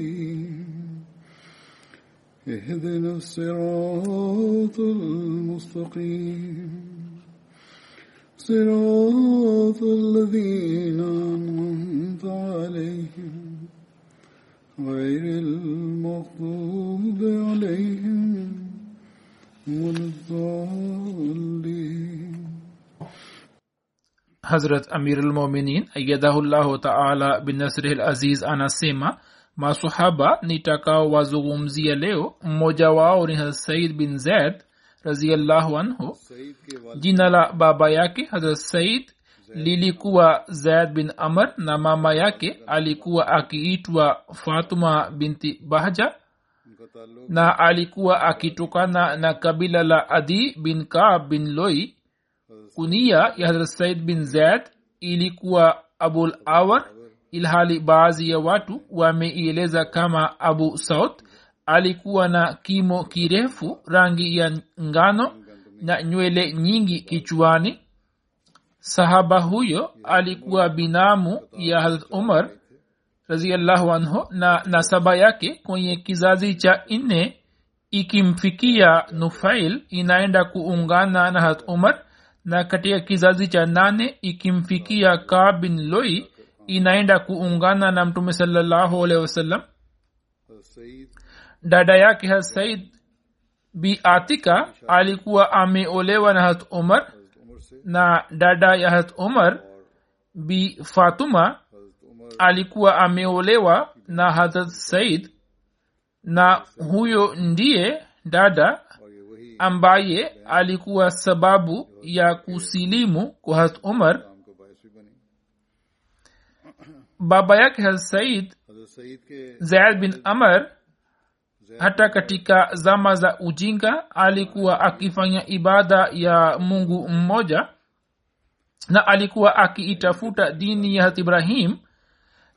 المستقيم اهدنا الصراط المستقيم. صراط الذين أنعمت عليهم غير المغضوب عليهم ولا الضالين. حضرت امیر المومنین ایدہ اللہ تعالی بنصره العزیز أنا سیما masahaba nitakaowazungumzia leo. Mmoja wao ni hazrat said bin zaid raziallahu anhu. Jina la baba yake hazrat said lilikuwa zaid bin amr na mama yake alikuwa akiitwa fatuma binti bahja na alikuwa akitokana na kabila la adi bin kaab bin loi kunia ya hazrat said bin zaid ilikuwa abul awar ilhali baadhi ya watu wameieleza kama abu saud alikuwa na kimo kirefu rangi ya ngano na nywele nyingi kichwani. Sahaba huyo alikuwa binamu ya harat umar raziallahu anhu na nasaba yake kwenye kizazi cha nne. Ikimfikia nufail inaenda kuungana na harat umar na katika kizazi cha nane ikimfikia ka loi inaenda kuungana na mtume salllahu alehi wasallam. Dada yake hasaid bi atika alikuwa ameolewa na hat umar na dada ya hat umar bi fatuma alikuwa ameolewa na hadrat said na huyo ndiye dada ambaye alikuwa sababu ya kusilimu kwa hat umar baba yake hasaid zaid bin amr hata katika zama za ujinga alikuwa akifanya ibada ya mungu mmoja na alikuwa akiitafuta dini ya ibrahim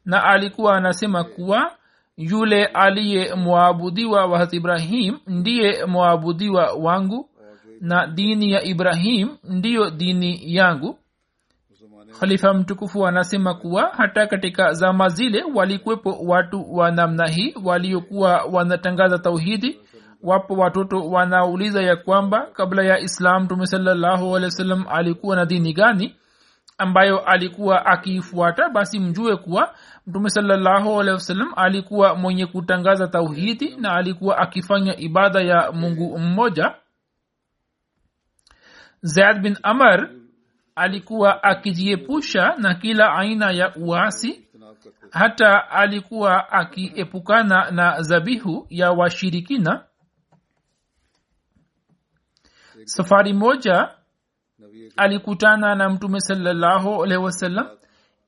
na alikuwa anasema kuwa yule aliye mwabudiwa wa ibrahim ndiye mwabudiwa wangu na dini ya ibrahim ndiyo dini yangu khalifa mtukufu anasema kuwa hata katika zama zile walikuwepo watu wa namna hii waliokuwa wanatangaza tauhidi. Wapo watoto wanauliza ya kwamba kabla ya islam mtume sallahualwasalam alikuwa na dini gani ambayo alikuwa akiifuata? Basi mjue kuwa mtume sallahualwasalam alikuwa mwenye kutangaza tauhidi na alikuwa akifanya ibada ya mungu mmoja. Zaid bin amr alikuwa akijiepusha na kila aina ya uasi hata alikuwa akiepukana na zabihu ya washirikina. Safari moja alikutana na mtume salallahu alehi wasallam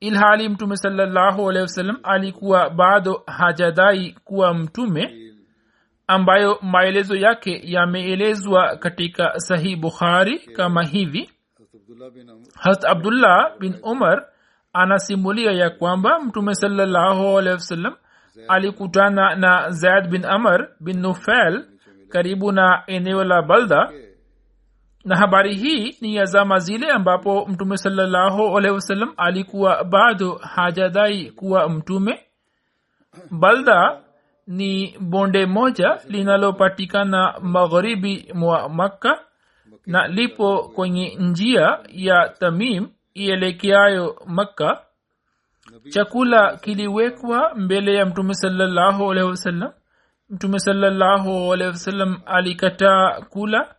ilhali mtume salallahu alehi wasallam alikuwa bado hajadai kuwa mtume ambayo maelezo yake yameelezwa katika sahih bukhari kama hivi harat abdullah bin umar anasimulia ya kwamba mtume salallahu alehi wasallam alikutana na zaid bin amr bin nufel karibu na eneo la balda. Na habari hii ni ya zama zile ambapo mtume salallahu alehi wasallam alikuwa bado hajadai kuwa mtume. Balda ni bonde moja linalopatikana magharibi mwa makka na lipo kwenye njia ya tamim ielekeayo makka. Chakula kiliwekwa mbele ya mtume salallahu alehi wasallam. Mtume salallahu alehi wasallam alikataa kula.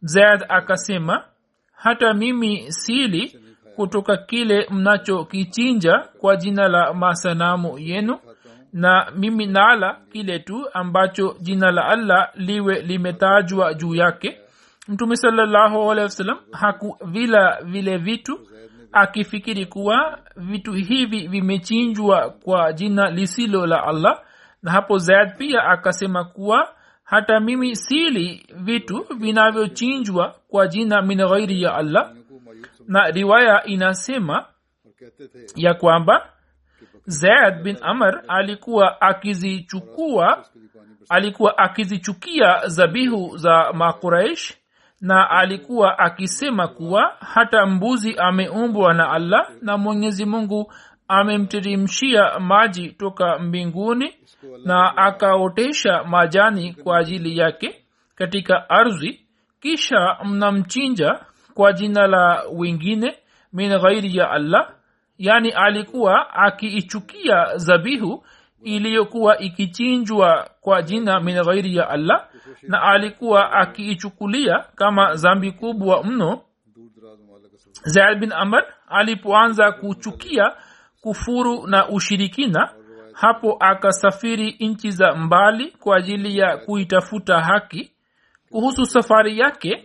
Zaid akasema hata mimi sili kutoka kile mnachokichinja kwa jina la masanamu yenu na mimi nala kile tu ambacho jina la allah liwe limetajwa juu yake mtume salllahu hakuvila vile vitu akifikiri kuwa vitu hivi vimechinjwa kwa jina lisilo la allah na hapo zaid pia akasema kuwa hata mimi sili vitu vinavyochinjwa kwa jina min ghairi ya allah. Na riwaya inasema ya kwamba zaid bin amr alikuwa akizichukua alikuwa akizichukia zabihu za makuraish na alikuwa akisema kuwa hata mbuzi ameumbwa na allah na mwenyezi mungu amemteremshia maji toka mbinguni na akaotesha majani kwa ajili yake katika ardhi kisha mnamchinja kwa jina la wengine min ghairi ya allah yani alikuwa akiichukia zabihu iliyokuwa ikichinjwa kwa jina min ghairi ya allah na alikuwa akiichukulia kama zambi kubwa mno. Zaid bin amr alipoanza kuchukia kufuru na ushirikina hapo akasafiri nchi za mbali kwa ajili ya kuitafuta haki. Kuhusu safari yake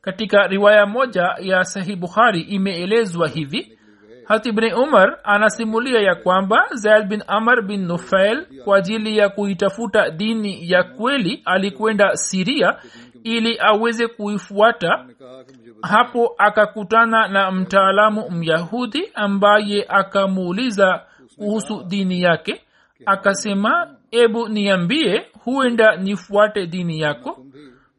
katika riwaya moja ya sahih bukhari imeelezwa hivi hat ibni umar anasimulia ya kwamba zaid bin amar bin nufail kwa ajili ya kuitafuta dini ya kweli alikwenda siria ili aweze kuifuata. Hapo akakutana na mtaalamu myahudi ambaye akamuuliza kuhusu dini yake. Akasema ebu niambie huenda nifuate dini yako?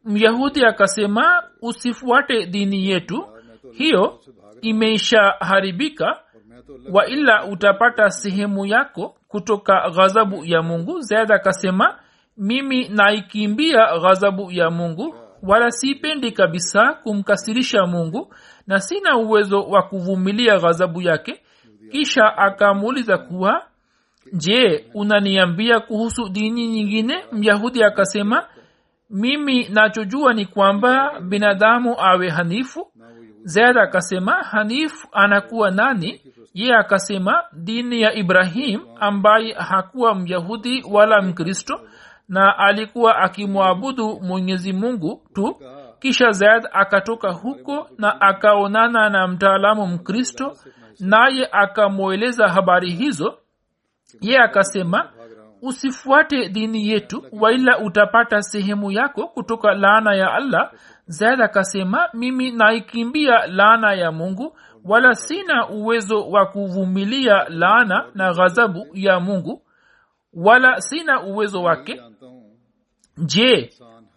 Myahudi akasema usifuate dini yetu. Hiyo imeshaharibika wa ila utapata sehemu yako kutoka ghadhabu ya mungu. Zaid akasema mimi naikimbia ghadhabu ya mungu wala siipendi kabisa kumkasirisha mungu na sina uwezo wa kuvumilia ghadhabu yake. Kisha akamuuliza kuwa je unaniambia kuhusu dini nyingine? Myahudi akasema mimi nachojua ni kwamba binadamu awe hanifu. Zaid akasema hanifu anakuwa nani? Ye akasema dini ya ibrahim ambaye hakuwa myahudi wala mkristo na alikuwa akimwabudu mwenyezi mungu tu. Kisha zaid akatoka huko na akaonana na mtaalamu mkristo naye akamweleza habari hizo. Ye akasema usifuate dini yetu waila utapata sehemu yako kutoka laana ya allah. Zaid akasema mimi naikimbia laana ya mungu wala sina uwezo wa kuvumilia laana na ghadhabu ya mungu wala sina uwezo wake. Je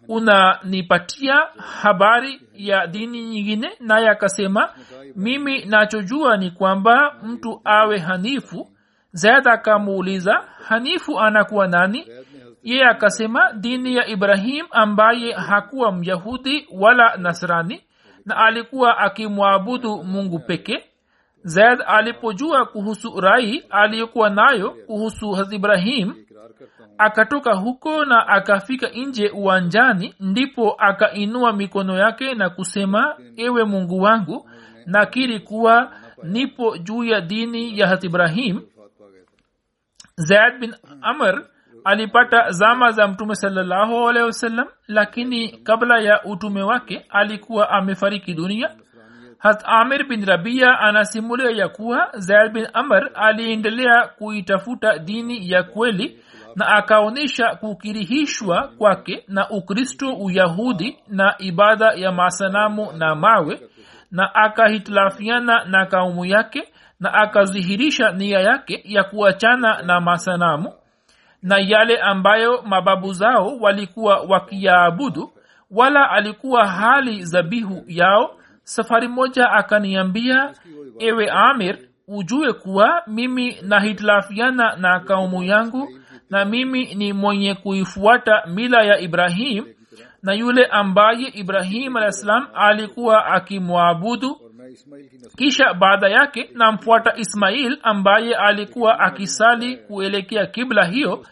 unanipatia habari ya dini nyingine? Naye akasema mimi nachojua ni kwamba mtu awe hanifu zaid akamuuliza hanifu anakuwa nani? Ye akasema dini ya ibrahim ambaye hakuwa myahudi wala nasrani na alikuwa akimwabudu mungu peke zaid alipojua kuhusu rai aliyokuwa nayo kuhusu hazi ibrahim akatoka huko na akafika nje uwanjani ndipo akainua mikono yake na kusema ewe mungu wangu nakiri kuwa nipo juu ya dini ya hazi ibrahim zaid bin amr alipata zama za mtume salallahu alehi lakini kabla ya utume wake alikuwa amefariki dunia. Hat amir bin rabia anasimulia ya kuwa zaid bin amr aliendelea kuitafuta dini ya kweli na akaonyesha kukirihishwa kwake na ukristo uyahudi na ibada ya masanamu na mawe na akahitilafiana na kaumu yake na akadhihirisha nia yake ya kuachana na masanamu na yale ambayo mababu zao walikuwa wakiyaabudu wala alikuwa hali zabihu yao. Safari moja akaniambia ewe amir ujue kuwa mimi nahitilafiana na kaumu yangu na mimi ni mwenye kuifuata mila ya ibrahim na yule ambaye ibrahim alah salam alikuwa akimwabudu kisha baada yake namfuata ismail ambaye alikuwa akisali kuelekea kibla hiyo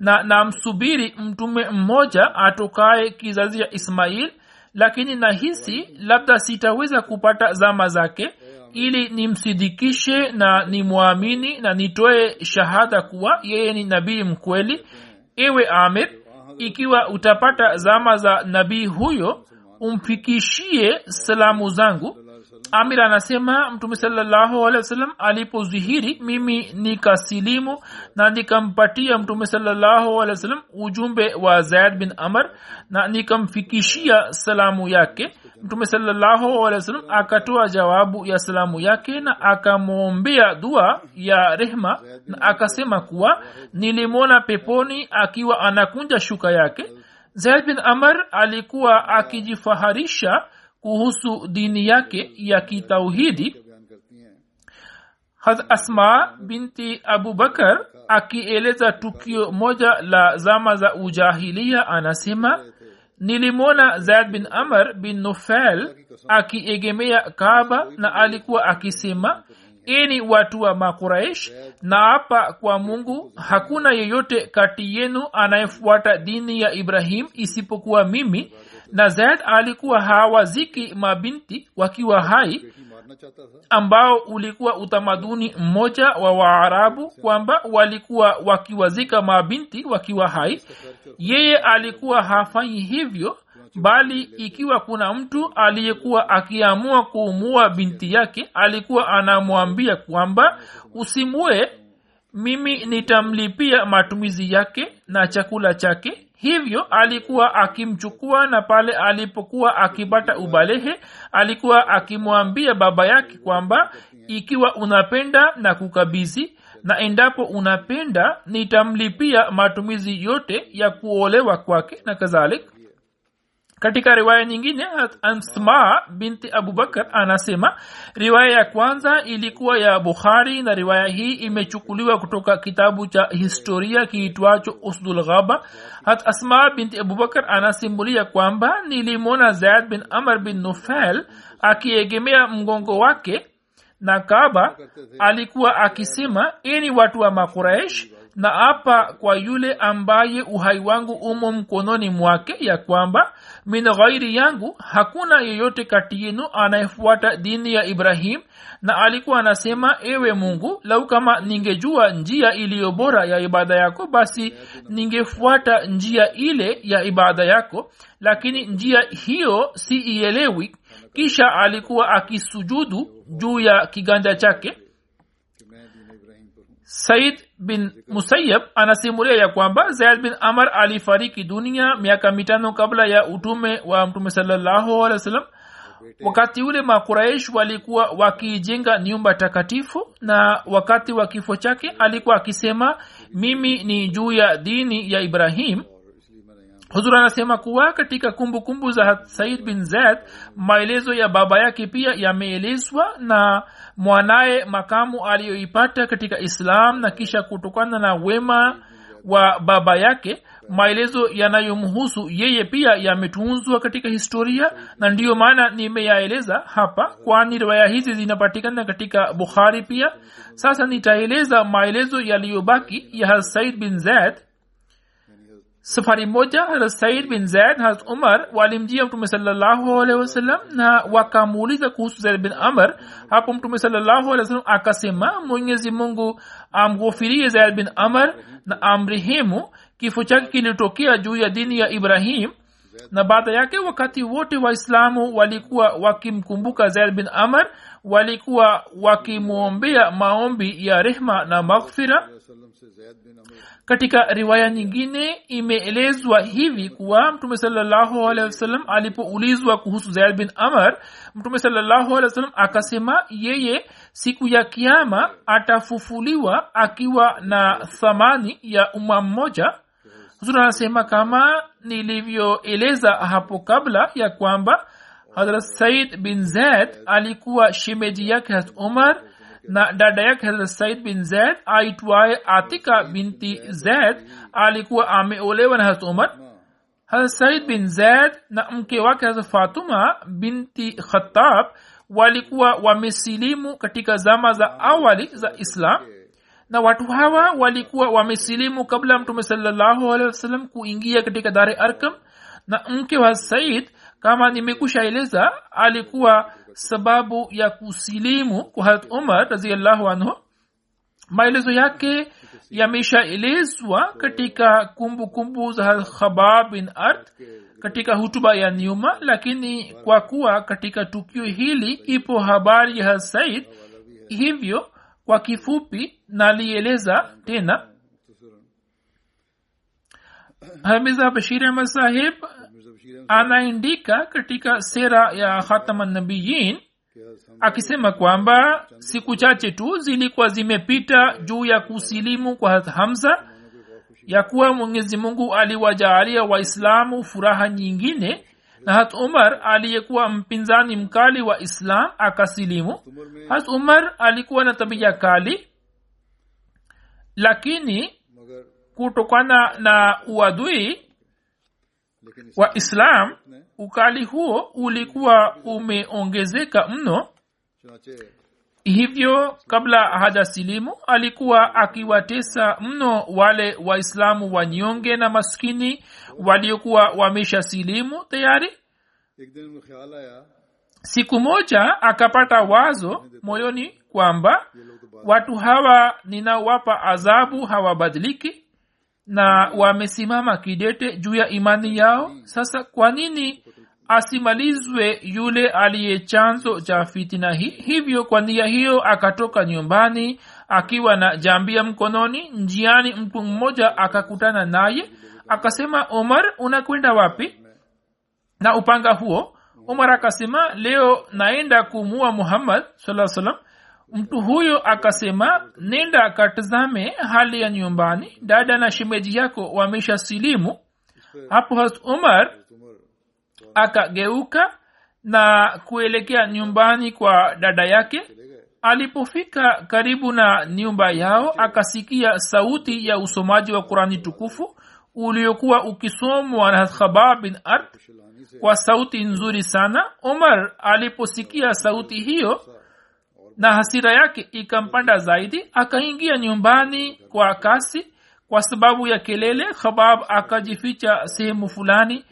na namsubiri mtume mmoja atokaye kizazi cha ismail lakini nahisi labda sitaweza kupata zama zake ili nimsidikishe na nimwamini na nitoe shahada kuwa yeye ni nabii mkweli. Ewe amir ikiwa utapata zama za nabii huyo umfikishie salamu zangu amir anasema mtume salllahu alehi wasallam alipozihiri mimi nikasilimu na nikampatia mtume salllahu alehi wasallam ujumbe wa zaid bin amr na nikamfikishia salamu yake. Mtume salllahu alehi wasallam akatoa jawabu ya salamu yake na akamwombea dua ya rehma na akasema kuwa nilimwona peponi akiwa anakunja shuka yake. Zaid bin amr alikuwa akijifaharisha kuhusu dini yake ya kitauhidi. Had asma binti abubakar akieleza tukio moja la zama za ujahilia anasema nilimwona zaid bin amr bin nufel akiegemea kaba na alikuwa akisema eni watu wa makuraish na apa kwa mungu hakuna yeyote kati yenu anayefuata dini ya ibrahim isipokuwa mimi na alikuwa hawaziki mabinti wakiwa hai ambao ulikuwa utamaduni mmoja wa waarabu kwamba walikuwa wakiwazika mabinti wakiwa hai. Yeye alikuwa hafanyi hivyo bali ikiwa kuna mtu aliyekuwa akiamua kuumua binti yake alikuwa anamwambia kwamba usimue mimi nitamlipia matumizi yake na chakula chake hivyo alikuwa akimchukua na pale alipokuwa akipata ubalehe alikuwa akimwambia baba yake kwamba ikiwa unapenda na kukabizi na endapo unapenda nitamlipia matumizi yote ya kuolewa kwake na kadhalik katika riwaya nyingine asma binti abubakar anasema riwaya ya kwanza ilikuwa ya bukhari na riwaya hii imechukuliwa kutoka kitabu cha historia kiitwacho usdul ghaba. Hat asma binti abubakar anasimulia kwamba nilimwona zaid bin amr bin nufail akiegemea mgongo wake na kaba alikuwa akisema ini watu wa makuraish na apa kwa yule ambaye uhai wangu umo mkononi mwake ya kwamba min ghairi yangu hakuna yeyote kati yenu anayefuata dini ya ibrahim na alikuwa anasema ewe mungu lau kama ningejua njia iliyo bora ya ibada yako basi ningefuata njia ile ya ibada yako lakini njia hiyo si ielewi kisha alikuwa akisujudu juu ya kiganja chake. Said bin musayab anasimulia ya kwamba zaid bin amar alifariki dunia miaka mitano kabla ya utume wa mtume salllahu salam wakati ule makuraish walikuwa wakijenga nyumba takatifu na wakati wa kifo chake alikuwa akisema mimi ni juu ya dini ya ibrahim. Huzur anasema kuwa katika kumbukumbu kumbu za said bin zaid maelezo ya baba yake pia yameelezwa na mwanaye makamu aliyoipata katika islam na kisha kutokana na wema wa baba yake maelezo yanayomhusu yeye pia yametunzwa katika historia na ndiyo maana nimeyaeleza hapa kwani riwaya hizi zinapatikana katika bukhari pia. Sasa nitaeleza maelezo yaliyobaki ya hasaid bin zaid safari moja harat said bin zaid harat umar walimjia mtume wasallam na wakamuuliza kuhusu zaid bin amr. Hapo mtume wasallam akasema mwenyezi mungu amghofirie zaid bin amr na amrehemu. Kifo chake kilitokea juu ya dini ya ibrahim na baada yake wakati wote waislamu walikuwa wakimkumbuka zaid bin amar walikuwa wakimwombea maombi ya rehma na maghfira. Katika riwaya nyingine imeelezwa hivi kuwa mtume sawasalam alipoulizwa kuhusu zaid bin amar mtume sawasalam akasema yeye siku ya kiama atafufuliwa akiwa na thamani ya umma mmoja huzuri anasema kama nilivyoeleza hapo kabla ya kwamba hadrat said bin zaid alikuwa shemeji yake hat umar na dada yake hadrat said bin zaid aitwaye atika binti zaid alikuwa ameolewa na hat umar hadrat said bin zaid na mke wake hadrat fatuma binti khatab walikuwa wamesilimu katika zama za awali za islam na watu hawa walikuwa wamesilimu kabla mtume sawasalam kuingia katika dare arkam na mke wa said kama nimekushaeleza alikuwa sababu ya kusilimu kwa harat umar raziallahu anhu. Maelezo yake yameshaelezwa katika kumbukumbu za khaba khabab bin ard katika hutuba ya nyuma lakini kwa kuwa katika tukio hili ipo habari ya said hivyo kwa kifupi nalieleza tena. Mirza bashir ahmad sahib anaandika katika sera ya hatama nabiyin akisema kwamba siku chache tu zilikuwa zimepita juu ya kusilimu kwa hamza ya kuwa mwenyezi mungu aliwajaalia waislamu furaha nyingine nahat umar aliyekuwa mpinzani mkali wa islam akasilimu. Hat umar alikuwa na tabia kali lakini kutokana na uadui wa islam ukali huo ulikuwa umeongezeka mno hivyo kabla hajasilimu alikuwa akiwatesa mno wale waislamu wanyonge na maskini waliokuwa wamesha silimu tayari. Siku moja akapata wazo moyoni kwamba watu hawa ninawapa adhabu hawabadiliki na wamesimama kidete juu ya imani yao. Sasa kwa nini asimalizwe yule aliye chanzo cha fitina hii hivyo kwa nia hiyo akatoka nyumbani akiwa na jambia mkononi njiani mtu mmoja akakutana naye akasema omar unakwenda wapi? Na upanga huo umar akasema leo naenda kumua muhammad saa salam mtu huyo akasema nenda katazame hali ya nyumbani dada na shemeji yako wamesha silimu hapo has umar akageuka na kuelekea nyumbani kwa dada yake. Alipofika karibu na nyumba yao akasikia sauti ya usomaji wa qurani tukufu uliokuwa ukisomwa na khaba bin ard kwa sauti nzuri sana. Omar aliposikia sauti hiyo na hasira yake ikampanda zaidi akaingia nyumbani kwa kasi kwa sababu ya kelele. Khabab akajificha sehemu fulani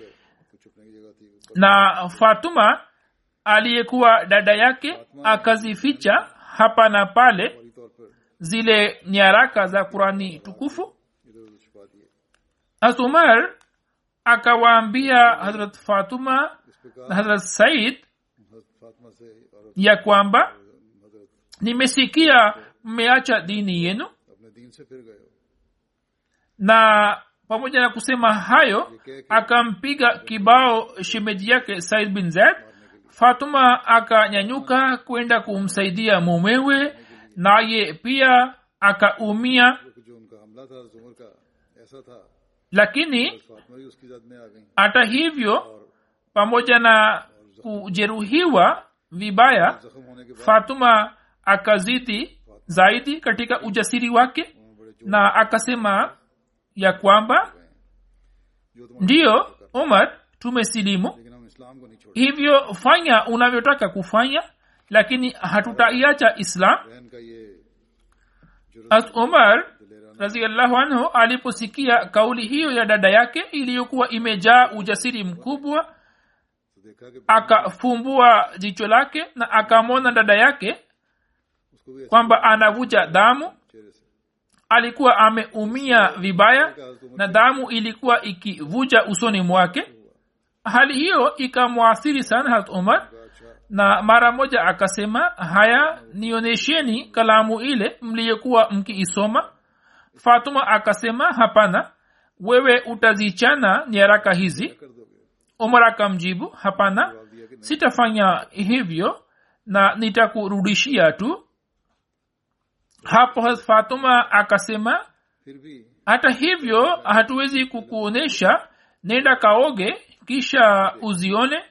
na fatuma aliyekuwa dada yake akazificha hapa na pale zile nyaraka za kurani tukufu. Asumar akawaambia hazrat fatuma na hazrat said ya kwamba nimesikia mmeacha dini yenu. na pamoja na kusema hayo akampiga kibao shemeji yake said bin zaid. Fatuma akanyanyuka kwenda kumsaidia mumewe naye pia akaumia. Lakini hata hivyo pamoja na kujeruhiwa vibaya fatuma akazidi zaidi katika ujasiri wake na akasema ya kwamba ndiyo umar tumesilimu. Hivyo fanya unavyotaka kufanya lakini hatutaiacha islam. As umar raziallahu anhu aliposikia kauli hiyo ya dada yake iliyokuwa imejaa ujasiri mkubwa akafumbua jicho lake na akamwona dada yake kwamba anavuja damu alikuwa ameumia vibaya na damu ilikuwa ikivuja usoni mwake. Hali hiyo ikamwasiri sana hat umar na mara moja akasema haya nionyesheni kalamu ile mliyekuwa mkiisoma. Fatuma akasema hapana wewe utazichana nyaraka hizi. Umar akamjibu hapana sitafanya hivyo na nitakurudishia tu hapo fatuma akasema hata hivyo hatuwezi kukuonyesha nenda kaoge kisha uzione.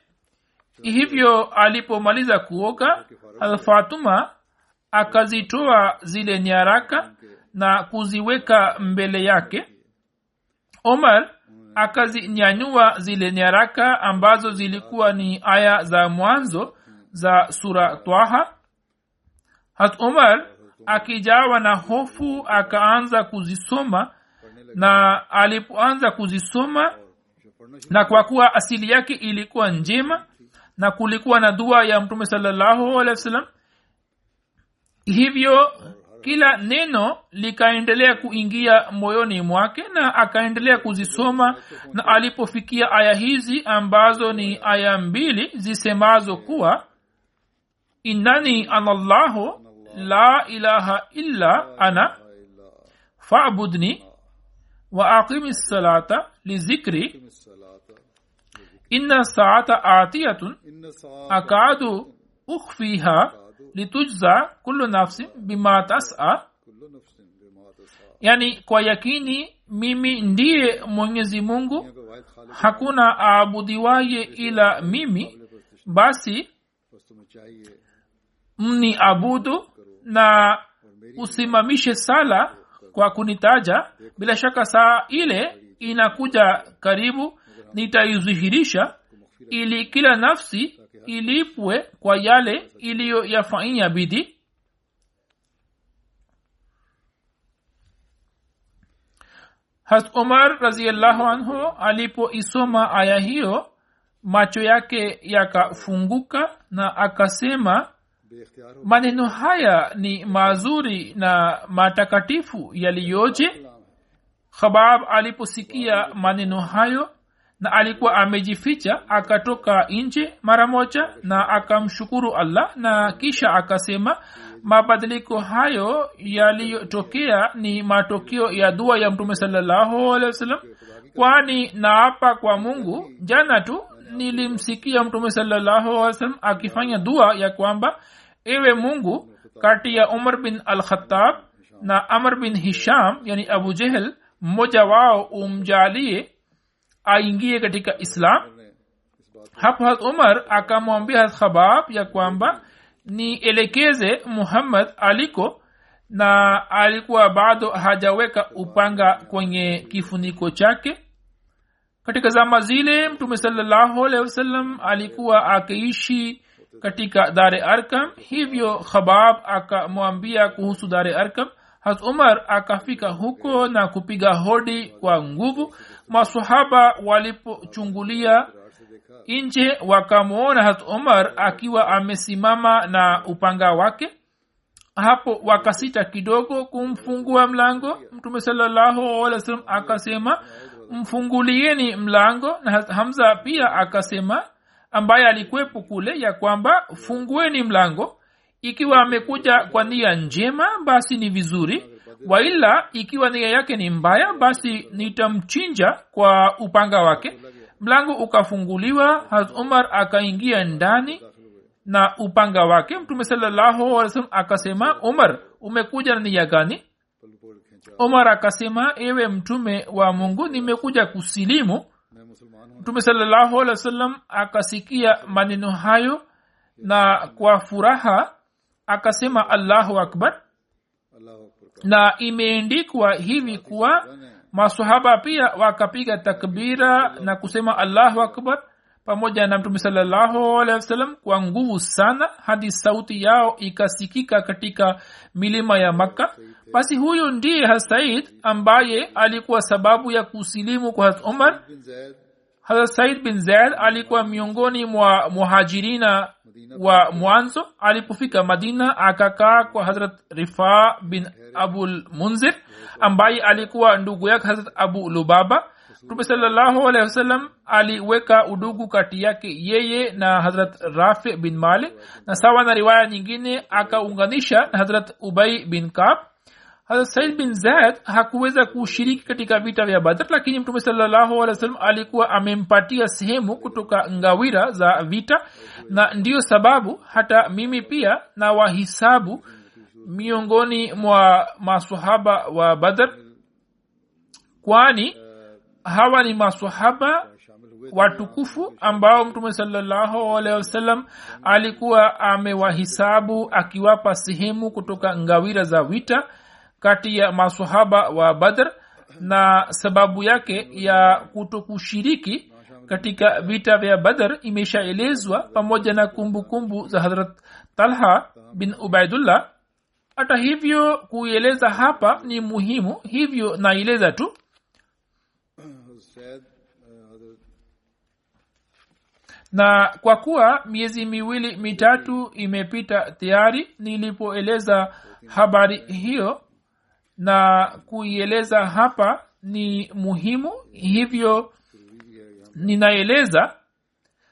Hivyo alipomaliza kuoga alfatuma akazitoa zile nyaraka na kuziweka mbele yake. Omar akazinyanyua zile nyaraka ambazo zilikuwa ni aya za mwanzo za sura twaha. Hat omar akijawa na hofu akaanza kuzisoma na alipoanza kuzisoma na kwa kuwa asili yake ilikuwa njema na kulikuwa na dua ya mtume salllahu alehi wa sallam hivyo kila neno likaendelea kuingia moyoni mwake na akaendelea kuzisoma na alipofikia aya hizi ambazo ni aya mbili zisemazo kuwa inani anallahu la ilaha illa ana fabudni wa aqimi salata lizikri ina saata atiyatun akadu ukhfiha litujza kullu nafsin bima tasa. Yani kwa yakini mimi ndiye mwenyezi mungu hakuna aabudiwaye ila mimi basi mni abudu na usimamishe sala kwa kunitaja bila shaka saa ile inakuja karibu nitaizihirisha ili kila nafsi ilipwe kwa yale iliyo iliyoyafanyia bidii. Has omar raziallahu anhu alipoisoma aya hiyo macho yake yakafunguka na akasema maneno haya ni mazuri na matakatifu yaliyoje? Khabab aliposikia maneno hayo na alikuwa amejificha akatoka nje mara moja na akamshukuru allah na kisha akasema mabadiliko hayo yaliyotokea ni matokeo ya dua ya mtume sawasalam kwani naapa kwa mungu jana tu nilimsikia mtume sawasalam akifanya dua ya kwamba ewe mungu kati ya umar bin al khattab na amr bin hisham yani abu jehel mmoja wao umjalie aingie katika islam. Hapo hat umar akamwambia hat khabab ya kwamba nielekeze muhammad aliko na alikuwa bado hajaweka upanga kwenye kifuniko chake. Katika zama zile mtume salllahu alehi wasallam alikuwa akiishi katika dare arkam hivyo khabab akamwambia kuhusu dare arkam hat umar akafika huko na kupiga hodi kwa nguvu. Masahaba walipochungulia nje wakamwona hat umar akiwa amesimama na upanga wake. Hapo wakasita kidogo kumfungua mlango. Mtume sallahualwasalam akasema mfungulieni mlango. Na hamza pia akasema ambaye alikuwepo kule ya kwamba fungueni mlango ikiwa amekuja kwa nia njema basi ni vizuri. Waila ikiwa nia yake ni mbaya basi nitamchinja kwa upanga wake. Mlango ukafunguliwa haz umar akaingia ndani na upanga wake. Mtume sallahualwasalam akasema umar umekuja na nia gani? Umar akasema ewe mtume wa mungu nimekuja kusilimu mtume salllahu alehi wa sallam akasikia maneno hayo na kwa furaha akasema allahu akbar. Na imeendikwa hivi kuwa masahaba pia wakapiga takbira na kusema allahu akbar pamoja na mtume salllahu alehi wasallam kwa nguvu sana hadi sauti yao ikasikika katika milima ya makka. Basi huyu ndiye hasaid ambaye alikuwa sababu ya kusilimu kwa umar hazrat said bin zaid alikuwa miongoni mwa muhajirina wa mwanzo. Alipofika madina akakaa kwa hazrat rifa bin abul munzir ambaye alikuwa ndugu yake hazrat abu lubaba. Mtume salallahu alehi wasallam aliweka udugu kati yake yeye na hazrat rafi bin malik. Na sawa na riwaya nyingine akaunganisha na hazrat ubai bin kab hazrat said bin zaid hakuweza kushiriki katika vita vya badr lakini mtume salallahu alikuwa amempatia sehemu kutoka ngawira za vita. Na ndiyo sababu hata mimi pia na wahisabu miongoni mwa masahaba wa badr kwani hawa ni masahaba watukufu ambao mtume salallahu alikuwa amewahisabu akiwapa sehemu kutoka ngawira za vita kati ya masahaba wa badr na sababu yake ya kutokushiriki katika vita vya badr imeshaelezwa pamoja na kumbukumbu kumbu za hadrat talha bin ubaidullah. Hata hivyo kuieleza hapa ni muhimu hivyo naeleza tu. Na kwa kuwa miezi miwili mitatu imepita tayari nilipoeleza habari hiyo na kuieleza hapa ni muhimu hivyo ninaeleza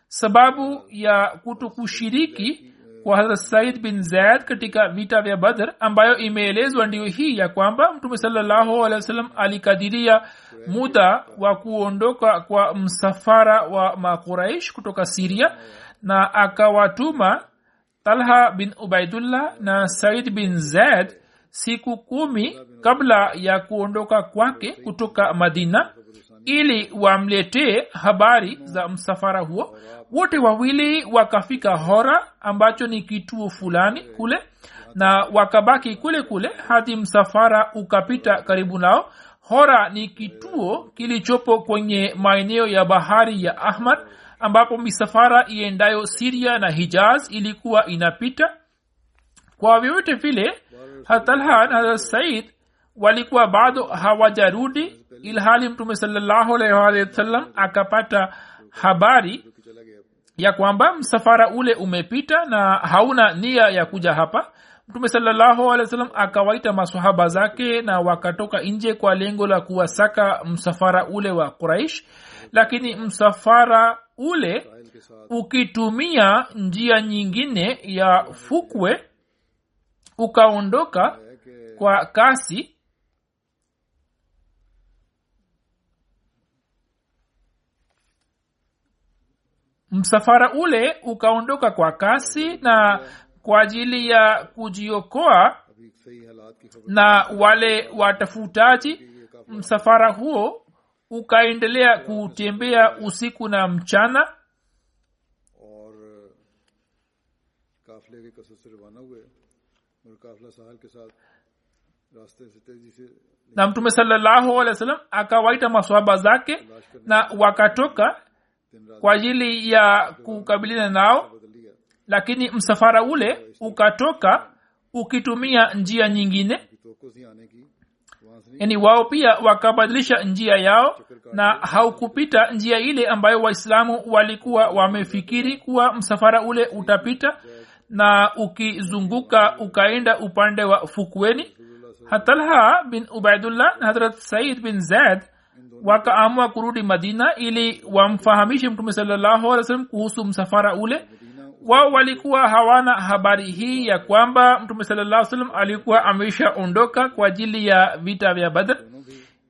sababu ya kutokushiriki kwa hazrat said bin zaid katika vita vya badr ambayo imeelezwa ndiyo hii ya kwamba mtume salallahu alehi alikadiria muda wa kuondoka kwa msafara wa maquraish kutoka siria na akawatuma talha bin ubaidullah na said bin zaid siku kumi kabla ya kuondoka kwake kutoka madina ili wamletee habari za msafara huo. Wote wawili wakafika hora ambacho ni kituo fulani kule na wakabaki kule kule hadi msafara ukapita karibu nao. Hora ni kituo kilichopo kwenye maeneo ya bahari ya ahmad ambapo misafara iendayo siria na hijaz ilikuwa inapita. Kwa vyovyote vile hatalha na said walikuwa bado hawajarudi ilhali mtume sallahualwasalam akapata habari ya kwamba msafara ule umepita na hauna nia ya kuja hapa. Mtume sallahualwasalam akawaita masahaba zake na wakatoka nje kwa lengo la kuwasaka msafara ule wa quraish lakini msafara ule ukitumia njia nyingine ya fukwe ukaondoka kwa kasi msafara ule ukaondoka kwa kasi na kwa ajili ya kujiokoa na wale watafutaji msafara huo ukaendelea kutembea usiku na mchana na mtume salallahu alehi wa sallam akawaita maswaba zake na wakatoka kwa ajili ya kukabiliana nao lakini msafara ule ukatoka ukitumia njia nyingine yani wao pia wakabadilisha njia yao na haukupita njia ile ambayo waislamu walikuwa wamefikiri kuwa msafara ule utapita na ukizunguka ukaenda upande wa fukweni hatalha bin ubaidullah na hadrat said bin zaid wakaamua kurudi madina ili wamfahamishe mtume salallahu alih wasallam kuhusu msafara ule. Wao walikuwa hawana habari hii ya kwamba mtume salallah salam alikuwa ameshaondoka kwa ajili ya vita vya badr.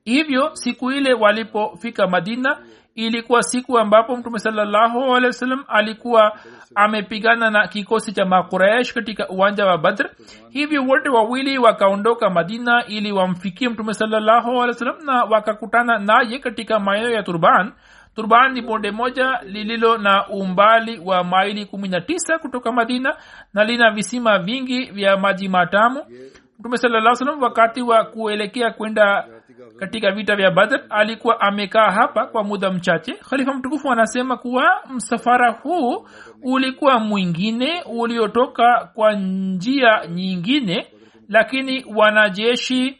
Hivyo siku ile walipofika madina ilikuwa siku ambapo mtume salallahu alehi wasallam alikuwa amepigana na kikosi cha makuraish katika uwanja wa badr. Hivyo wote wawili wakaondoka madina ili wamfikie mtume salallahu alehi wasallam na wakakutana naye katika maeneo ya turban. Turban ni bonde moja lililo na umbali wa maili kumi na tisa kutoka madina na lina visima vingi vya maji matamu. Mtume salaa salam wakati wa kuelekea kwenda katika vita vya badr alikuwa amekaa hapa kwa muda mchache. Khalifa mtukufu anasema kuwa msafara huu ulikuwa mwingine uliotoka kwa njia nyingine lakini wanajeshi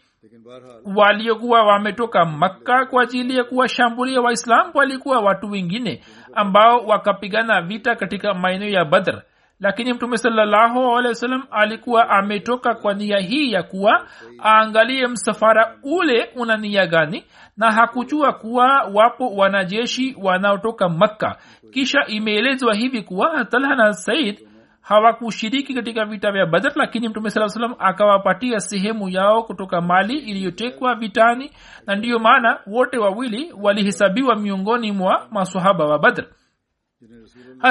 waliokuwa wametoka makka kwa ajili ya kuwashambulia waislam walikuwa watu wengine ambao wakapigana vita katika maeneo ya badr lakini mtume salallahu alehi wasallam alikuwa ametoka kwa nia hii ya kuwa aangalie msafara ule una nia gani na hakujua kuwa wapo wanajeshi wanaotoka makka. Kisha imeelezwa hivi kuwa talha na said hawakushiriki katika vita vya badr lakini mtume saa salam akawapatia sehemu yao kutoka mali iliyotekwa vitani na ndiyo maana wote wawili walihesabiwa miongoni mwa masahaba wa badr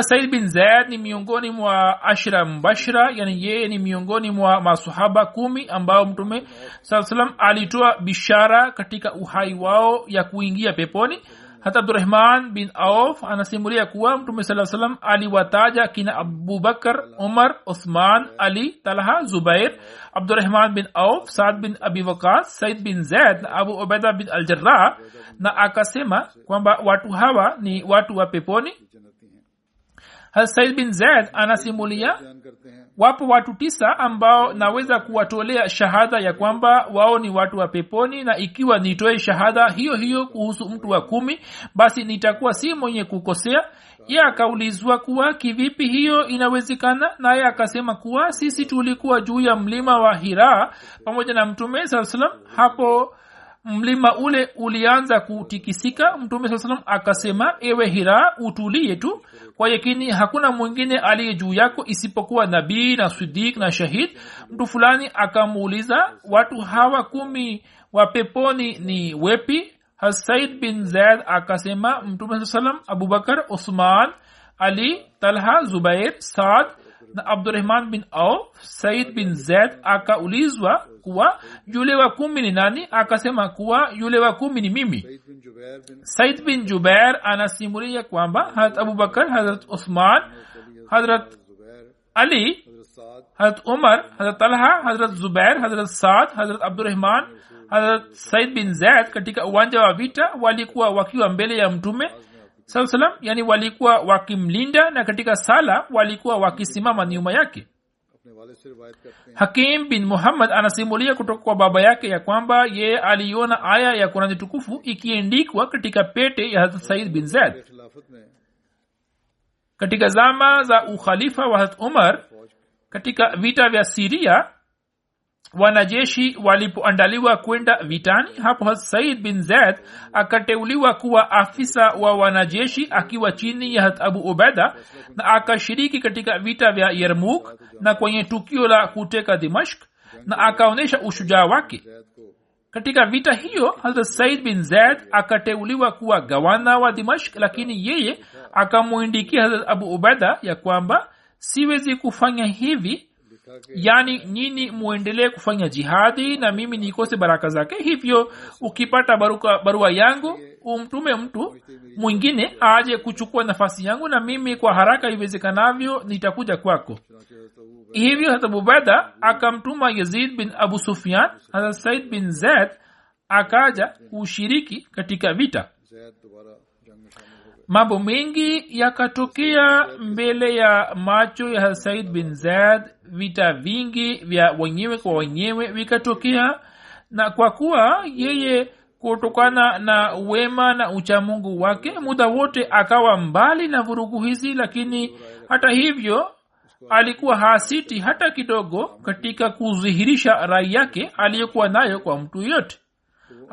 said bin zaid ni miongoni mwa ashra mbashra yani yeye ni miongoni mwa masahaba kumi ambao mtume saa salam alitoa bishara katika uhai wao ya kuingia peponi. Hata abdurahman bin auf anasimulia kuwa mtume saa salam aliwataja kina abubakar umar uthman ali talha zubair abdurahman bin auf saad bin abi wakas said bin zaid na abu obeda bin aljarah na akasema kwamba watu hawa ni watu wa peponi said bin zaid anasimulia wapo watu tisa ambao naweza kuwatolea shahada ya kwamba wao ni watu wa peponi na ikiwa nitoe shahada hiyo hiyo kuhusu mtu wa kumi basi nitakuwa si mwenye kukosea. Ye akaulizwa kuwa kivipi hiyo inawezekana naye akasema kuwa sisi tulikuwa juu ya mlima wa hiraa pamoja na mtume saa salam hapo mlima ule ulianza kutikisika. Mtume saa salam akasema ewe hiraa utulie tu kwa yakini hakuna mwingine aliye juu yako isipokuwa nabii na sidik na shahid. Mtu fulani akamuuliza watu hawa kumi wa peponi ni wepi? Hasaid bin zaid akasema mtume saa salam abubakar usman ali talha zubair saad na abdurahman bin auf. Said bin zaid akaulizwa kuwa yule wa kumi ni nani? Akasema kuwa yule wa kumi ni mimi. Said bin jubair anasimulia kwamba harat abubakar harat uthman harat ali harat umar harat talha harat zubair harat saad harat abdurahman harat said bin zaid katika uwanja wa vita walikuwa wakiwa mbele ya mtume saa salam yani walikuwa wakimlinda na katika sala walikuwa wakisimama nyuma yake hakim bin muhammad anasimulia kutoka kwa baba yake ya kwamba yeye aliona aya ya kurani tukufu ikiendikwa katika pete ya hazrat said bin zaid katika zama za ukhalifa wa hazrat umar katika vita vya siria wanajeshi walipoandaliwa kwenda vitani hapo said bin zaid akateuliwa kuwa afisa wa wanajeshi akiwa chini ya abu ubeda na akashiriki katika vita vya yermuk na kwenye tukio la kuteka dimashk na akaonyesha ushujaa wake. Katika vita hiyo hazrat said bin zaid akateuliwa kuwa gawana wa dimashk lakini yeye akamwindikia hazrat abu ubeda ya kwamba siwezi kufanya hivi yaani nyini muendelee kufanya jihadi na mimi nikose baraka zake? Hivyo ukipata baruka, barua yangu umtume mtu mwingine aje kuchukua nafasi yangu na mimi kwa haraka iwezekanavyo nitakuja kwako. Hivyo hata bubeda akamtuma yazid bin abu sufian hata said bin zaid akaja kushiriki katika vita mambo mengi yakatokea mbele ya macho ya said bin zaid vita vingi vya wenyewe kwa wenyewe vikatokea. Na kwa kuwa yeye kutokana na wema na uchamungu wake muda wote akawa mbali na vurugu hizi lakini hata hivyo alikuwa hasiti hata kidogo katika kudhihirisha rai yake aliyokuwa nayo kwa mtu yote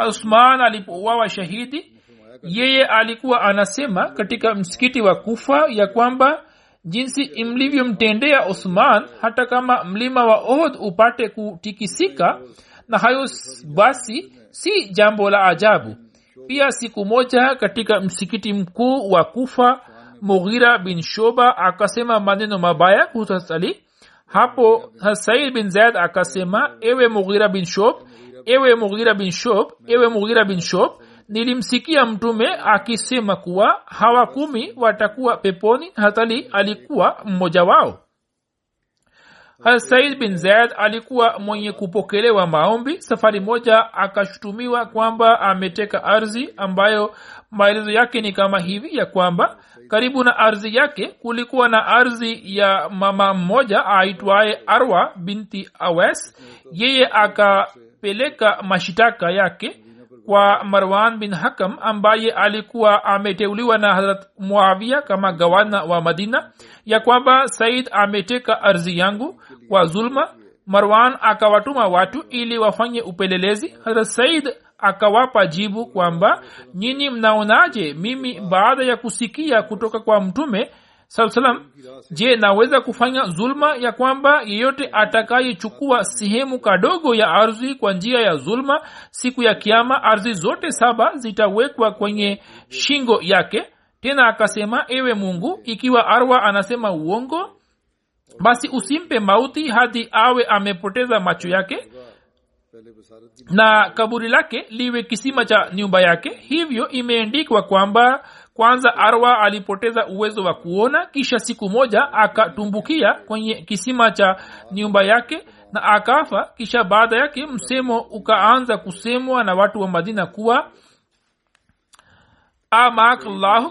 usman alipouawa shahidi yeye alikuwa anasema katika msikiti wa kufa ya kwamba jinsi mlivyomtendea osman hata kama mlima wa ohd upate kutikisika na hayo basi si jambo la ajabu. Pia siku moja katika msikiti mkuu wa kufa mughira bin shoba akasema maneno mabaya kuhusu hapo said bin zaid akasema ewe mughira bin shob ewe mughira bin shob ewe mughira bin shob nilimsikia mtume akisema kuwa hawa kumi watakuwa peponi hatali alikuwa mmoja wao. Said bin zaid alikuwa mwenye kupokelewa maombi. Safari moja akashutumiwa kwamba ameteka ardhi ambayo maelezo yake ni kama hivi ya kwamba karibu na ardhi yake kulikuwa na ardhi ya mama mmoja aitwaye arwa binti awes yeye akapeleka mashitaka yake kwa marwan bin hakam ambaye alikuwa ameteuliwa na harat muavia kama gavana wa madina ya kwamba said ameteka ardhi yangu kwa zulma. Marwan akawatuma watu ili wafanye upelelezi. Harat said akawapa jibu kwamba nyinyi mnaonaje? Mimi baada ya kusikia kutoka kwa mtume salam je naweza kufanya zulma ya kwamba yeyote atakayechukua sehemu kadogo ya ardhi kwa njia ya zulma siku ya kiama ardhi zote saba zitawekwa kwenye shingo yake. Tena akasema ewe mungu ikiwa arwa anasema uongo basi usimpe mauti hadi awe amepoteza macho yake na kaburi lake liwe kisima cha nyumba yake. Hivyo imeendikwa kwamba kwanza arwa alipoteza uwezo wa kuona kisha siku moja akatumbukia kwenye kisima cha nyumba yake na akafa. Kisha baada yake msemo ukaanza kusemwa na watu wa madina kuwa amak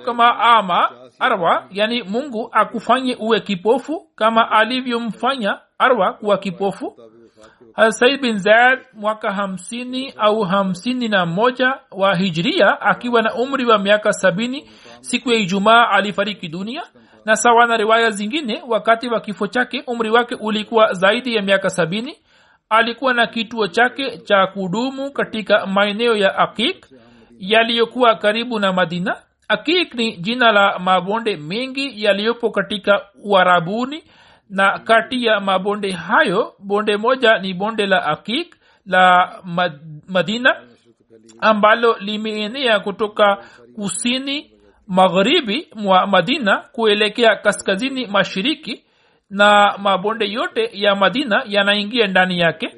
kama ama arwa yani mungu akufanye uwe kipofu kama alivyomfanya arwa kuwa kipofu said bin zaid mwaka hamsini au hamsini na moja wa hijria akiwa na umri wa miaka sabini siku ya ijumaa alifariki dunia. Na sawa na riwaya zingine wakati wa kifo chake umri wake ulikuwa zaidi ya miaka sabini. Alikuwa na kituo chake cha kudumu katika maeneo ya akik yaliyokuwa karibu na madina. Akik ni jina la mabonde mengi yaliyopo katika uarabuni na kati ya mabonde hayo bonde moja ni bonde la akik la madina ambalo limeenea kutoka kusini magharibi mwa madina kuelekea kaskazini mashiriki na mabonde yote ya madina yanaingia ndani yake.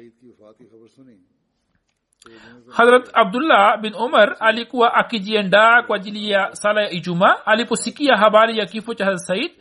Harat abdullah bin umar alikuwa akijiendaa kwa ajili ya sala ya ijumaa. Aliposikia habari ya kifo cha said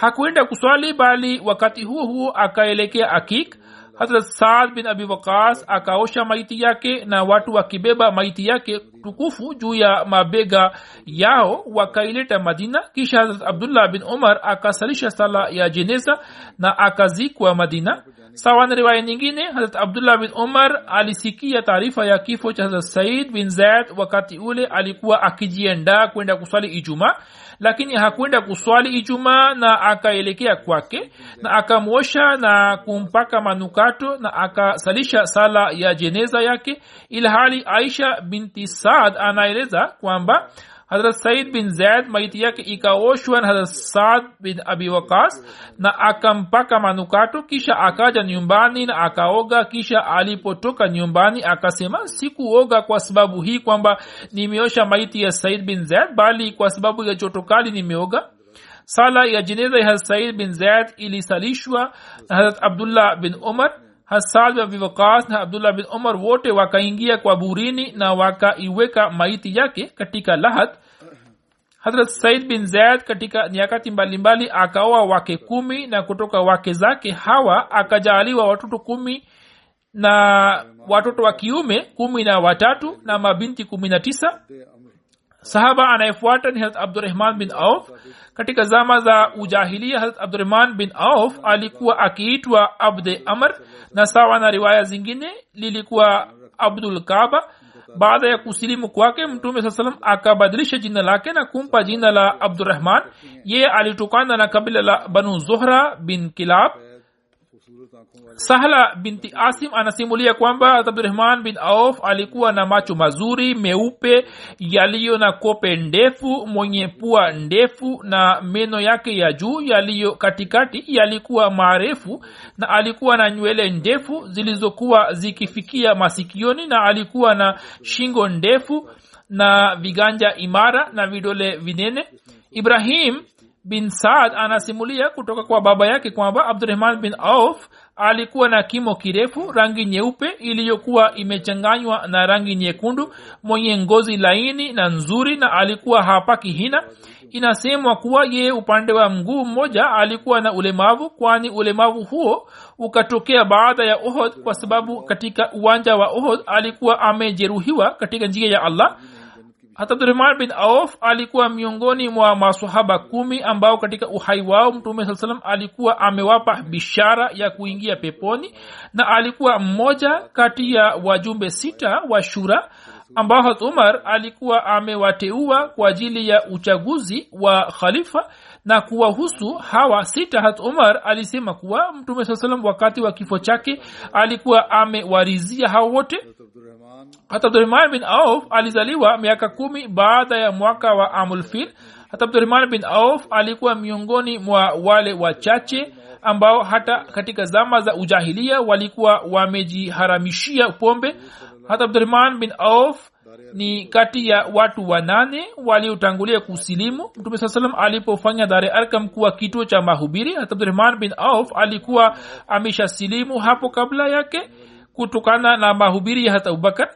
hakwenda kuswali bali wakati huo huo akaelekea akik. Hazrat saad bin abi waqas akaosha maiti yake na watu wakibeba maiti yake tukufu juu ya mabega yao wakaileta madina. Kisha hazrat abdullah bin umar akasalisha sala ya jeneza na akazikwa madina. Sawa riwaya nyingine hazrat abdullah bin umar alisikia taarifa ya kifo cha hazrat said bin zaid wakati ule alikuwa akijiandaa kwenda kuswali ijumaa lakini hakwenda kuswali ijumaa na akaelekea kwake na akamwosha na kumpaka manukato na akasalisha sala ya jeneza yake ilhali aisha binti saad anaeleza kwamba hazrat said bin zaid maiti yake ikaoshwa na hazrat saad bin abi wakas na akampaka manukato kisha akaja nyumbani na akaoga kisha alipotoka nyumbani akasema sikuoga kwa sababu hii kwamba nimeosha maiti ya said bin zaid bali kwa sababu ya joto kali nimeoga. Sala ya jeneza ya said bin zaid ilisalishwa na harat abdullah bin umar hasad bin abi waqas na abdullah bin umar wote wakaingia kwa burini na wakaiweka maiti yake katika lahad harat said bin zaid katika nyakati mbalimbali akaoa wake kumi na kutoka wake zake hawa akajaaliwa watoto kumi na watoto wa kiume kumi na watatu na mabinti kumi na tisa sahaba anayefuata ni harat abdurahman bin auf katika zama za ujahilia harat abdurahman bin auf alikuwa akiitwa abde amr na sawa na riwaya zingine lilikuwa abdul kaba baada ya kusilimu kwake mtume saa salam akabadilisha jina lake na kumpa jina la abdurahman yeye alitokana na kabila la banu zuhra bin kilab sahla binti asim anasimulia kwamba abdurahman bin auf alikuwa na macho mazuri meupe yaliyo na kope ndefu mwenye pua ndefu na meno yake ya juu yaliyo katikati yalikuwa marefu na alikuwa na nywele ndefu zilizokuwa zikifikia masikioni na alikuwa na shingo ndefu na viganja imara na vidole vinene. Ibrahim bin saad anasimulia kutoka kwa baba yake kwamba abdurahman bin auf alikuwa na kimo kirefu rangi nyeupe iliyokuwa imechanganywa na rangi nyekundu mwenye ngozi laini na nzuri na alikuwa hapaki hina. Inasemwa kuwa yeye upande wa mguu mmoja alikuwa na ulemavu kwani ulemavu huo ukatokea baada ya ohod kwa sababu katika uwanja wa ohod alikuwa amejeruhiwa katika njia ya allah hata bin auf alikuwa miongoni mwa masahaba kumi ambao katika uhai wao mtume saa salam alikuwa amewapa bishara ya kuingia peponi na alikuwa mmoja kati ya wajumbe sita wa shura ambao hat umar alikuwa amewateua kwa ajili ya uchaguzi wa khalifa na kuwahusu hawa sita. Hat umar alisema kuwa mtume saa salam wakati wa kifo chake alikuwa amewarizia hao wote hata abdurahman bin auf alizaliwa miaka kumi baada ya mwaka wa amulfil hata abdurahman bin auf alikuwa miongoni mwa wale wachache ambao hata katika zama za ujahilia walikuwa wamejiharamishia pombe. Hata abdurahman bin auf ni kati ya watu wanane waliotangulia kusilimu. Mtume saa salam alipofanya dare arkam kuwa kituo cha mahubiri hata abdurahman bin auf alikuwa ameshasilimu hapo kabla yake kutokana na mahubiri ya hata abubakar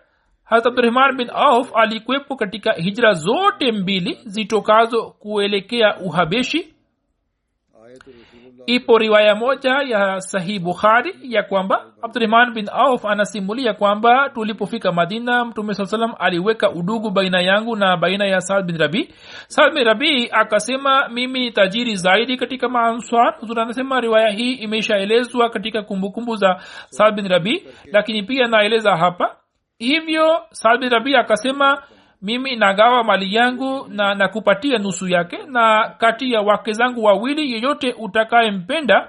hata abdurahman bin auf alikwepo katika hijra zote mbili zitokazo kuelekea uhabeshi ipo riwaya moja ya sahih bukhari ya kwamba abdurahman bin auf anasimulia kwamba tulipofika madina mtume saa salam aliweka udugu baina yangu na baina ya saad bin rabi. Saad bin rabi akasema mimi tajiri zaidi katika maanswar huzur anasema riwaya hii imeshaelezwa katika kumbukumbu za saad bin rabi lakini pia naeleza hapa. Hivyo saad bin rabi akasema mimi nagawa mali yangu na nakupatia nusu yake na kati ya wake zangu wawili yeyote utakayempenda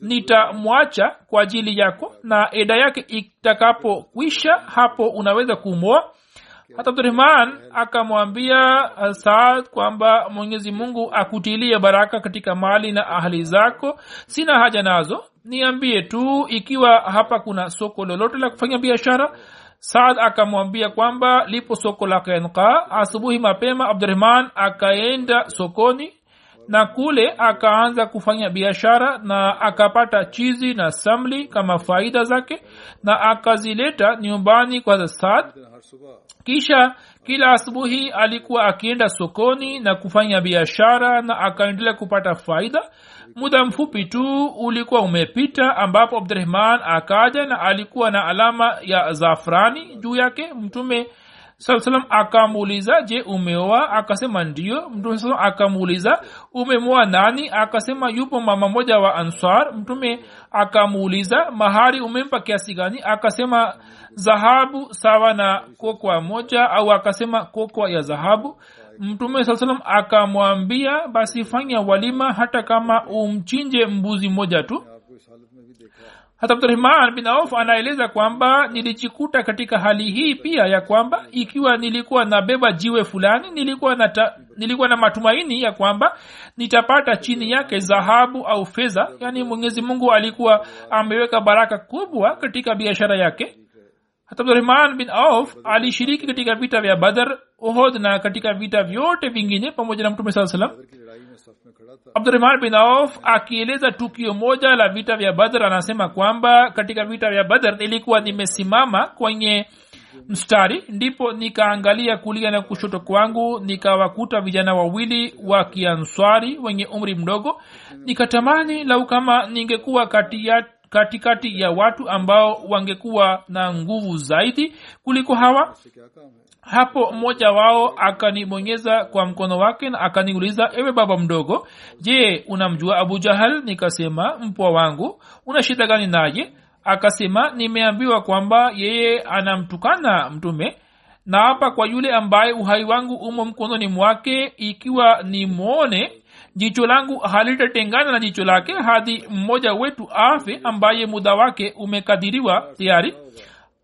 nitamwacha kwa ajili yako na eda yake itakapokwisha hapo unaweza kumwoa hata abdurahman akamwambia saad kwamba mwenyezi mungu akutilie baraka katika mali na ahli zako. Sina haja nazo. Niambie tu ikiwa hapa kuna soko lolote la kufanya biashara saad akamwambia kwamba lipo soko la kenka asubuhi mapema abdurahman akaenda sokoni na kule akaanza kufanya biashara na akapata chizi na samli kama faida zake na akazileta nyumbani kwa saad. Kisha kila asubuhi alikuwa akienda sokoni na kufanya biashara na akaendelea kupata faida. Muda mfupi tu ulikuwa umepita ambapo abdurahman akaja na alikuwa na alama ya zafrani juu yake. Mtume saa salam akamuuliza je umeoa? Akasema ndio mtume saa akamuuliza umemoa nani? Akasema yupo mama moja wa ansar. Mtume akamuuliza mahari umempa kiasi gani? Akasema dhahabu sawa na kokwa moja au akasema kokwa ya dhahabu mtume saa salam akamwambia basi fanya walima hata kama umchinje mbuzi mmoja tu hata abdurahman bin auf anaeleza kwamba nilijikuta katika hali hii pia ya kwamba ikiwa nilikuwa nabeba jiwe fulani nilikuwa na ta, nilikuwa na matumaini ya kwamba nitapata chini yake dhahabu au fedha. Yaani mwenyezi mungu alikuwa ameweka baraka kubwa katika biashara yake. Hata abdurahman bin auf alishiriki katika vita vya badar ohod na katika vita vyote vingine pamoja na mtume saa salam abdurahman bin auf akieleza tukio moja la vita vya badr anasema kwamba katika vita vya badr ilikuwa nimesimama kwenye mstari ndipo nikaangalia kulia na kushoto kwangu nikawakuta vijana wawili wa kianswari wenye umri mdogo. Nikatamani lau kama ningekuwa kati katikati ya watu ambao wangekuwa na nguvu zaidi kuliko hawa hapo mmoja wao akanibonyeza kwa mkono wake na akaniuliza ewe baba mdogo je unamjua abu jahal? Nikasema mpwa wangu una shida gani naye? Akasema nimeambiwa kwamba yeye anamtukana mtume na hapa kwa yule ambaye uhai wangu umo mkononi mwake ikiwa nimwone jicho langu halitatengana na jicho lake hadi mmoja wetu afe ambaye muda wake umekadiriwa tayari.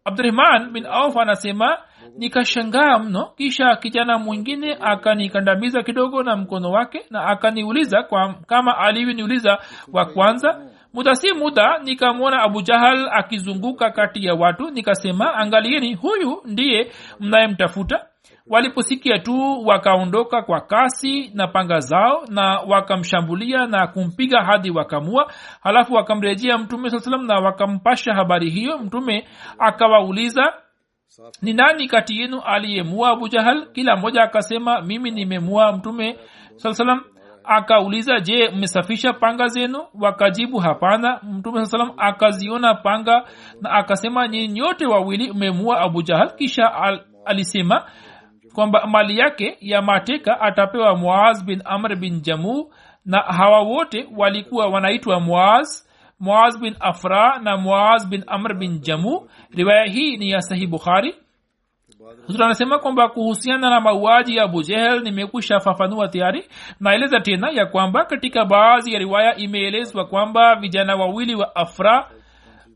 Abdurahman bin auf anasema nikashangaa mno. Kisha kijana mwingine akanikandamiza kidogo na mkono wake na akaniuliza kwa, kama alivyoniuliza wa kwanza. Muda si muda nikamwona abu jahal akizunguka kati ya watu. Nikasema angalieni huyu ndiye mnayemtafuta. Waliposikia tu wakaondoka kwa kasi na panga zao na wakamshambulia na kumpiga hadi wakamua. Halafu wakamrejea mtume saa salam na wakampasha habari hiyo. Mtume akawauliza ni nani kati yenu aliyemua abu jahal? Kila mmoja akasema mimi nimemua mtume saa salam akauliza je mmesafisha panga zenu? Wakajibu hapana. Mtume saa salam akaziona panga na akasema nyini nyote wawili mmemua abu jahal. Kisha al, alisema kwamba mali yake ya mateka atapewa muaz bin amr bin jamu na hawa wote walikuwa wanaitwa muaz muaz bin afra na muaz bin amr bin jamu. Riwaya hii ni ya sahih bukhari. Huzur anasema kwamba kuhusiana na mauaji ya abujehel nimekwisha fafanua tayari. Naeleza tena ya kwamba katika baadhi ya riwaya imeelezwa kwamba vijana wawili wa afra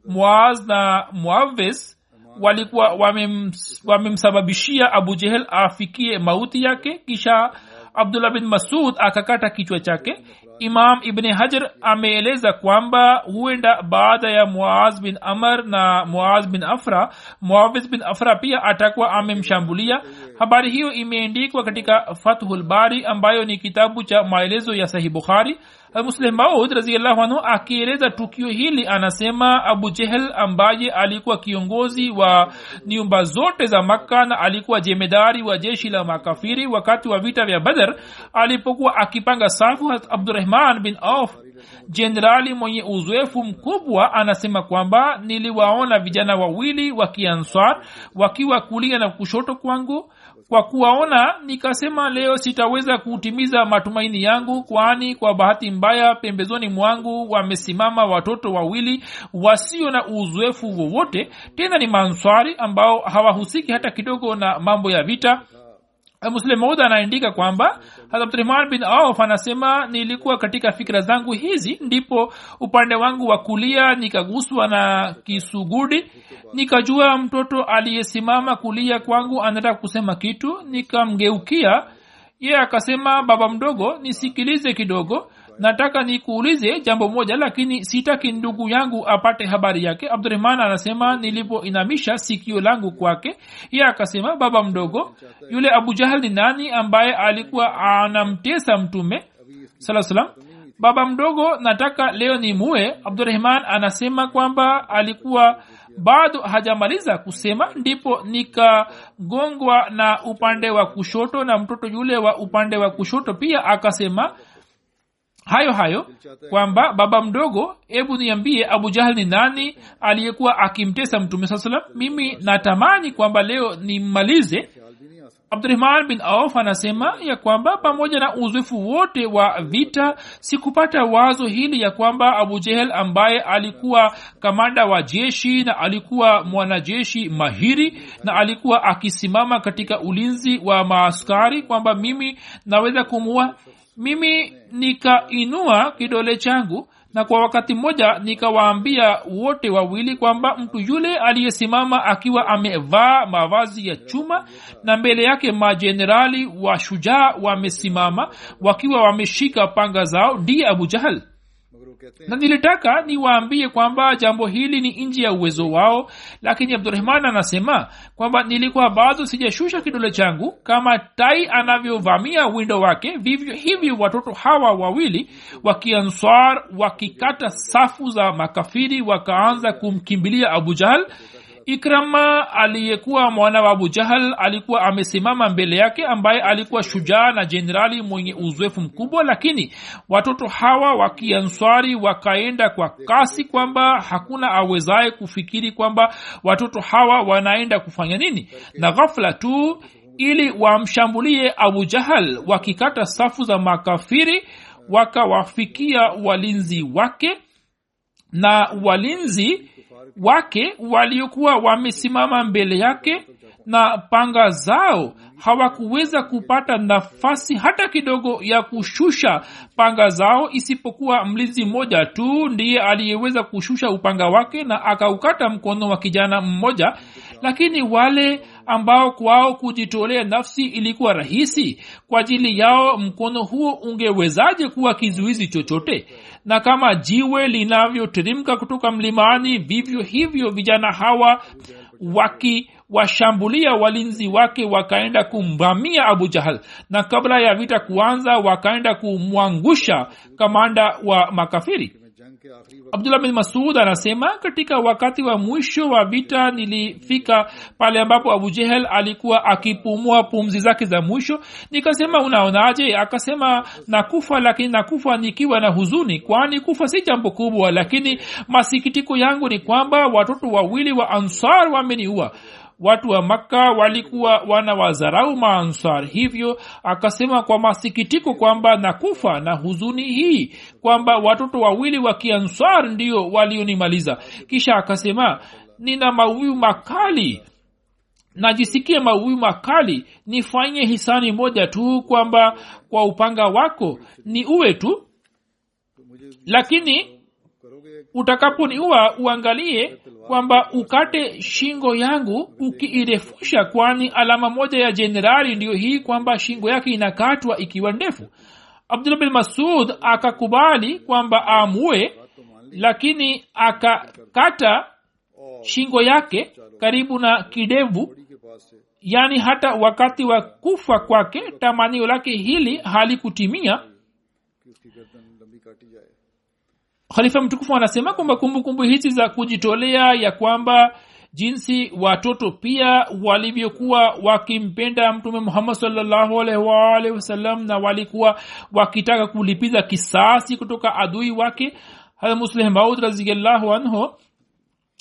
muaz na muaves walikuwa wamem- wamemsababishia abu jehel afikie mauti yake. Kisha abdullah bin masud akakata kichwa chake imam ibni hajar ameeleza kwamba huenda baada ya muaz bin amr na muaz bin afra muawiz bin afra pia atakuwa amemshambulia. Habari hiyo imeendikwa katika fathul bari ambayo ni kitabu cha maelezo ya sahih bukhari muslim maud raziallahu anhu akieleza tukio hili anasema abu jehel ambaye alikuwa kiongozi wa nyumba zote za makka na alikuwa jemedari wa jeshi la makafiri wakati wa vita vya badar alipokuwa akipanga safu abdurahman bin auf jenerali mwenye uzoefu mkubwa anasema kwamba niliwaona vijana wawili wa kianswar wakiwa kulia na kushoto kwangu kwa kuwaona nikasema leo sitaweza kutimiza matumaini yangu kwani kwa bahati mbaya pembezoni mwangu wamesimama watoto wawili wasio na uzoefu wowote. Tena ni manswari ambao hawahusiki hata kidogo na mambo ya vita muslim maud anaandika kwamba abdurahman bin auf anasema nilikuwa katika fikira zangu hizi ndipo upande wangu wa kulia nikaguswa na kisugudi. Nikajua mtoto aliyesimama kulia kwangu anataka kusema kitu nikamgeukia. Ye akasema baba mdogo nisikilize kidogo nataka nikuulize jambo moja lakini sitaki ndugu yangu apate habari yake. Abdurahman anasema nilipoinamisha sikio langu kwake ye akasema baba mdogo yule abu jahal ni nani ambaye alikuwa anamtesa mtume saa salam baba mdogo nataka leo ni muwe abdurahman anasema kwamba alikuwa bado hajamaliza kusema ndipo nikagongwa na upande wa kushoto na mtoto yule wa upande wa kushoto. Pia akasema hayo hayo kwamba baba mdogo hebu niambie abu jahal ni nani aliyekuwa akimtesa mtume saa salam mimi natamani kwamba leo nimmalize. Abdurahman bin auf anasema ya kwamba pamoja na uzoefu wote wa vita sikupata wazo hili ya kwamba abu jehel ambaye alikuwa kamanda wa jeshi na alikuwa mwanajeshi mahiri na alikuwa akisimama katika ulinzi wa maaskari kwamba mimi naweza kumua mimi nikainua kidole changu na kwa wakati mmoja nikawaambia wote wawili kwamba mtu yule aliyesimama akiwa amevaa mavazi ya chuma na mbele yake majenerali wa shujaa wamesimama wakiwa wameshika panga zao ndiye abu jahal na nilitaka niwaambie kwamba jambo hili ni nje ya uwezo wao lakini abdurahman anasema kwamba nilikuwa bado sijashusha kidole changu kama tai anavyovamia windo wake vivyo hivyo watoto hawa wawili wakianswar wakikata safu za makafiri wakaanza kumkimbilia abu jahal ikrama aliyekuwa mwana wa abu jahal alikuwa amesimama mbele yake ambaye alikuwa shujaa na jenerali mwenye uzoefu mkubwa lakini watoto hawa wakianswari wakaenda kwa kasi kwamba hakuna awezaye kufikiri kwamba watoto hawa wanaenda kufanya nini. Na ghafla tu ili wamshambulie abu jahal wakikata safu za makafiri wakawafikia walinzi wake. Na walinzi wake waliokuwa wamesimama mbele yake na panga zao hawakuweza kupata nafasi hata kidogo ya kushusha panga zao isipokuwa mlinzi mmoja tu ndiye aliyeweza kushusha upanga wake na akaukata mkono wa kijana mmoja. Lakini wale ambao kwao kujitolea nafsi ilikuwa rahisi kwa ajili yao mkono huo ungewezaje kuwa kizuizi chochote na kama jiwe linavyoteremka kutoka mlimani vivyo hivyo vijana hawa wakiwashambulia walinzi wake wakaenda kumvamia abu jahal. Na kabla ya vita kuanza wakaenda kumwangusha kamanda wa makafiri abdullah bin masud anasema katika wakati wa mwisho wa vita nilifika pale ambapo abu jehel alikuwa akipumua pumzi zake za mwisho. Nikasema unaonaje? Akasema nakufa lakini nakufa nikiwa na huzuni kwani kufa si jambo kubwa lakini masikitiko yangu ni kwamba watoto wawili wa ansar wameniua watu wa makka walikuwa wana wazarau maansar. Hivyo akasema kwa masikitiko kwamba nakufa na huzuni hii kwamba watoto wawili wa kiansar ndio walionimaliza. Kisha akasema nina maumivu makali. Najisikia maumivu makali. Nifanye hisani moja tu kwamba kwa upanga wako ni uwe tu. Lakini utakaponiua uangalie kwamba ukate shingo yangu ukiirefusha kwani alama moja ya jenerali ndiyo hii kwamba shingo yake inakatwa ikiwa ndefu. Abdullah bin masud akakubali kwamba amue lakini akakata shingo yake karibu na kidevu. Yaani hata wakati wa kufa kwake tamanio lake hili halikutimia khalifa mtukufu anasema kwamba kumbukumbu hizi za kujitolea ya kwamba jinsi watoto pia walivyokuwa wakimpenda mtume muhammad salllahualwalhi wasalam na walikuwa wakitaka kulipiza kisasi kutoka adui wake hata maud raziallahu anhu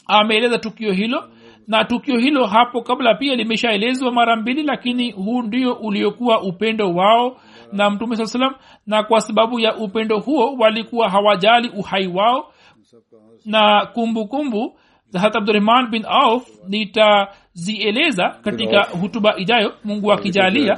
ameeleza tukio hilo. Na tukio hilo hapo kabla pia limeshaelezwa mara mbili lakini huu ndio uliokuwa upendo wao na mtume saa salam na kwa sababu ya upendo huo walikuwa hawajali uhai wao. Na kumbukumbu kumbu, zahat abdurahman bin auf nitazieleza katika hutuba ijayo mungu akijalia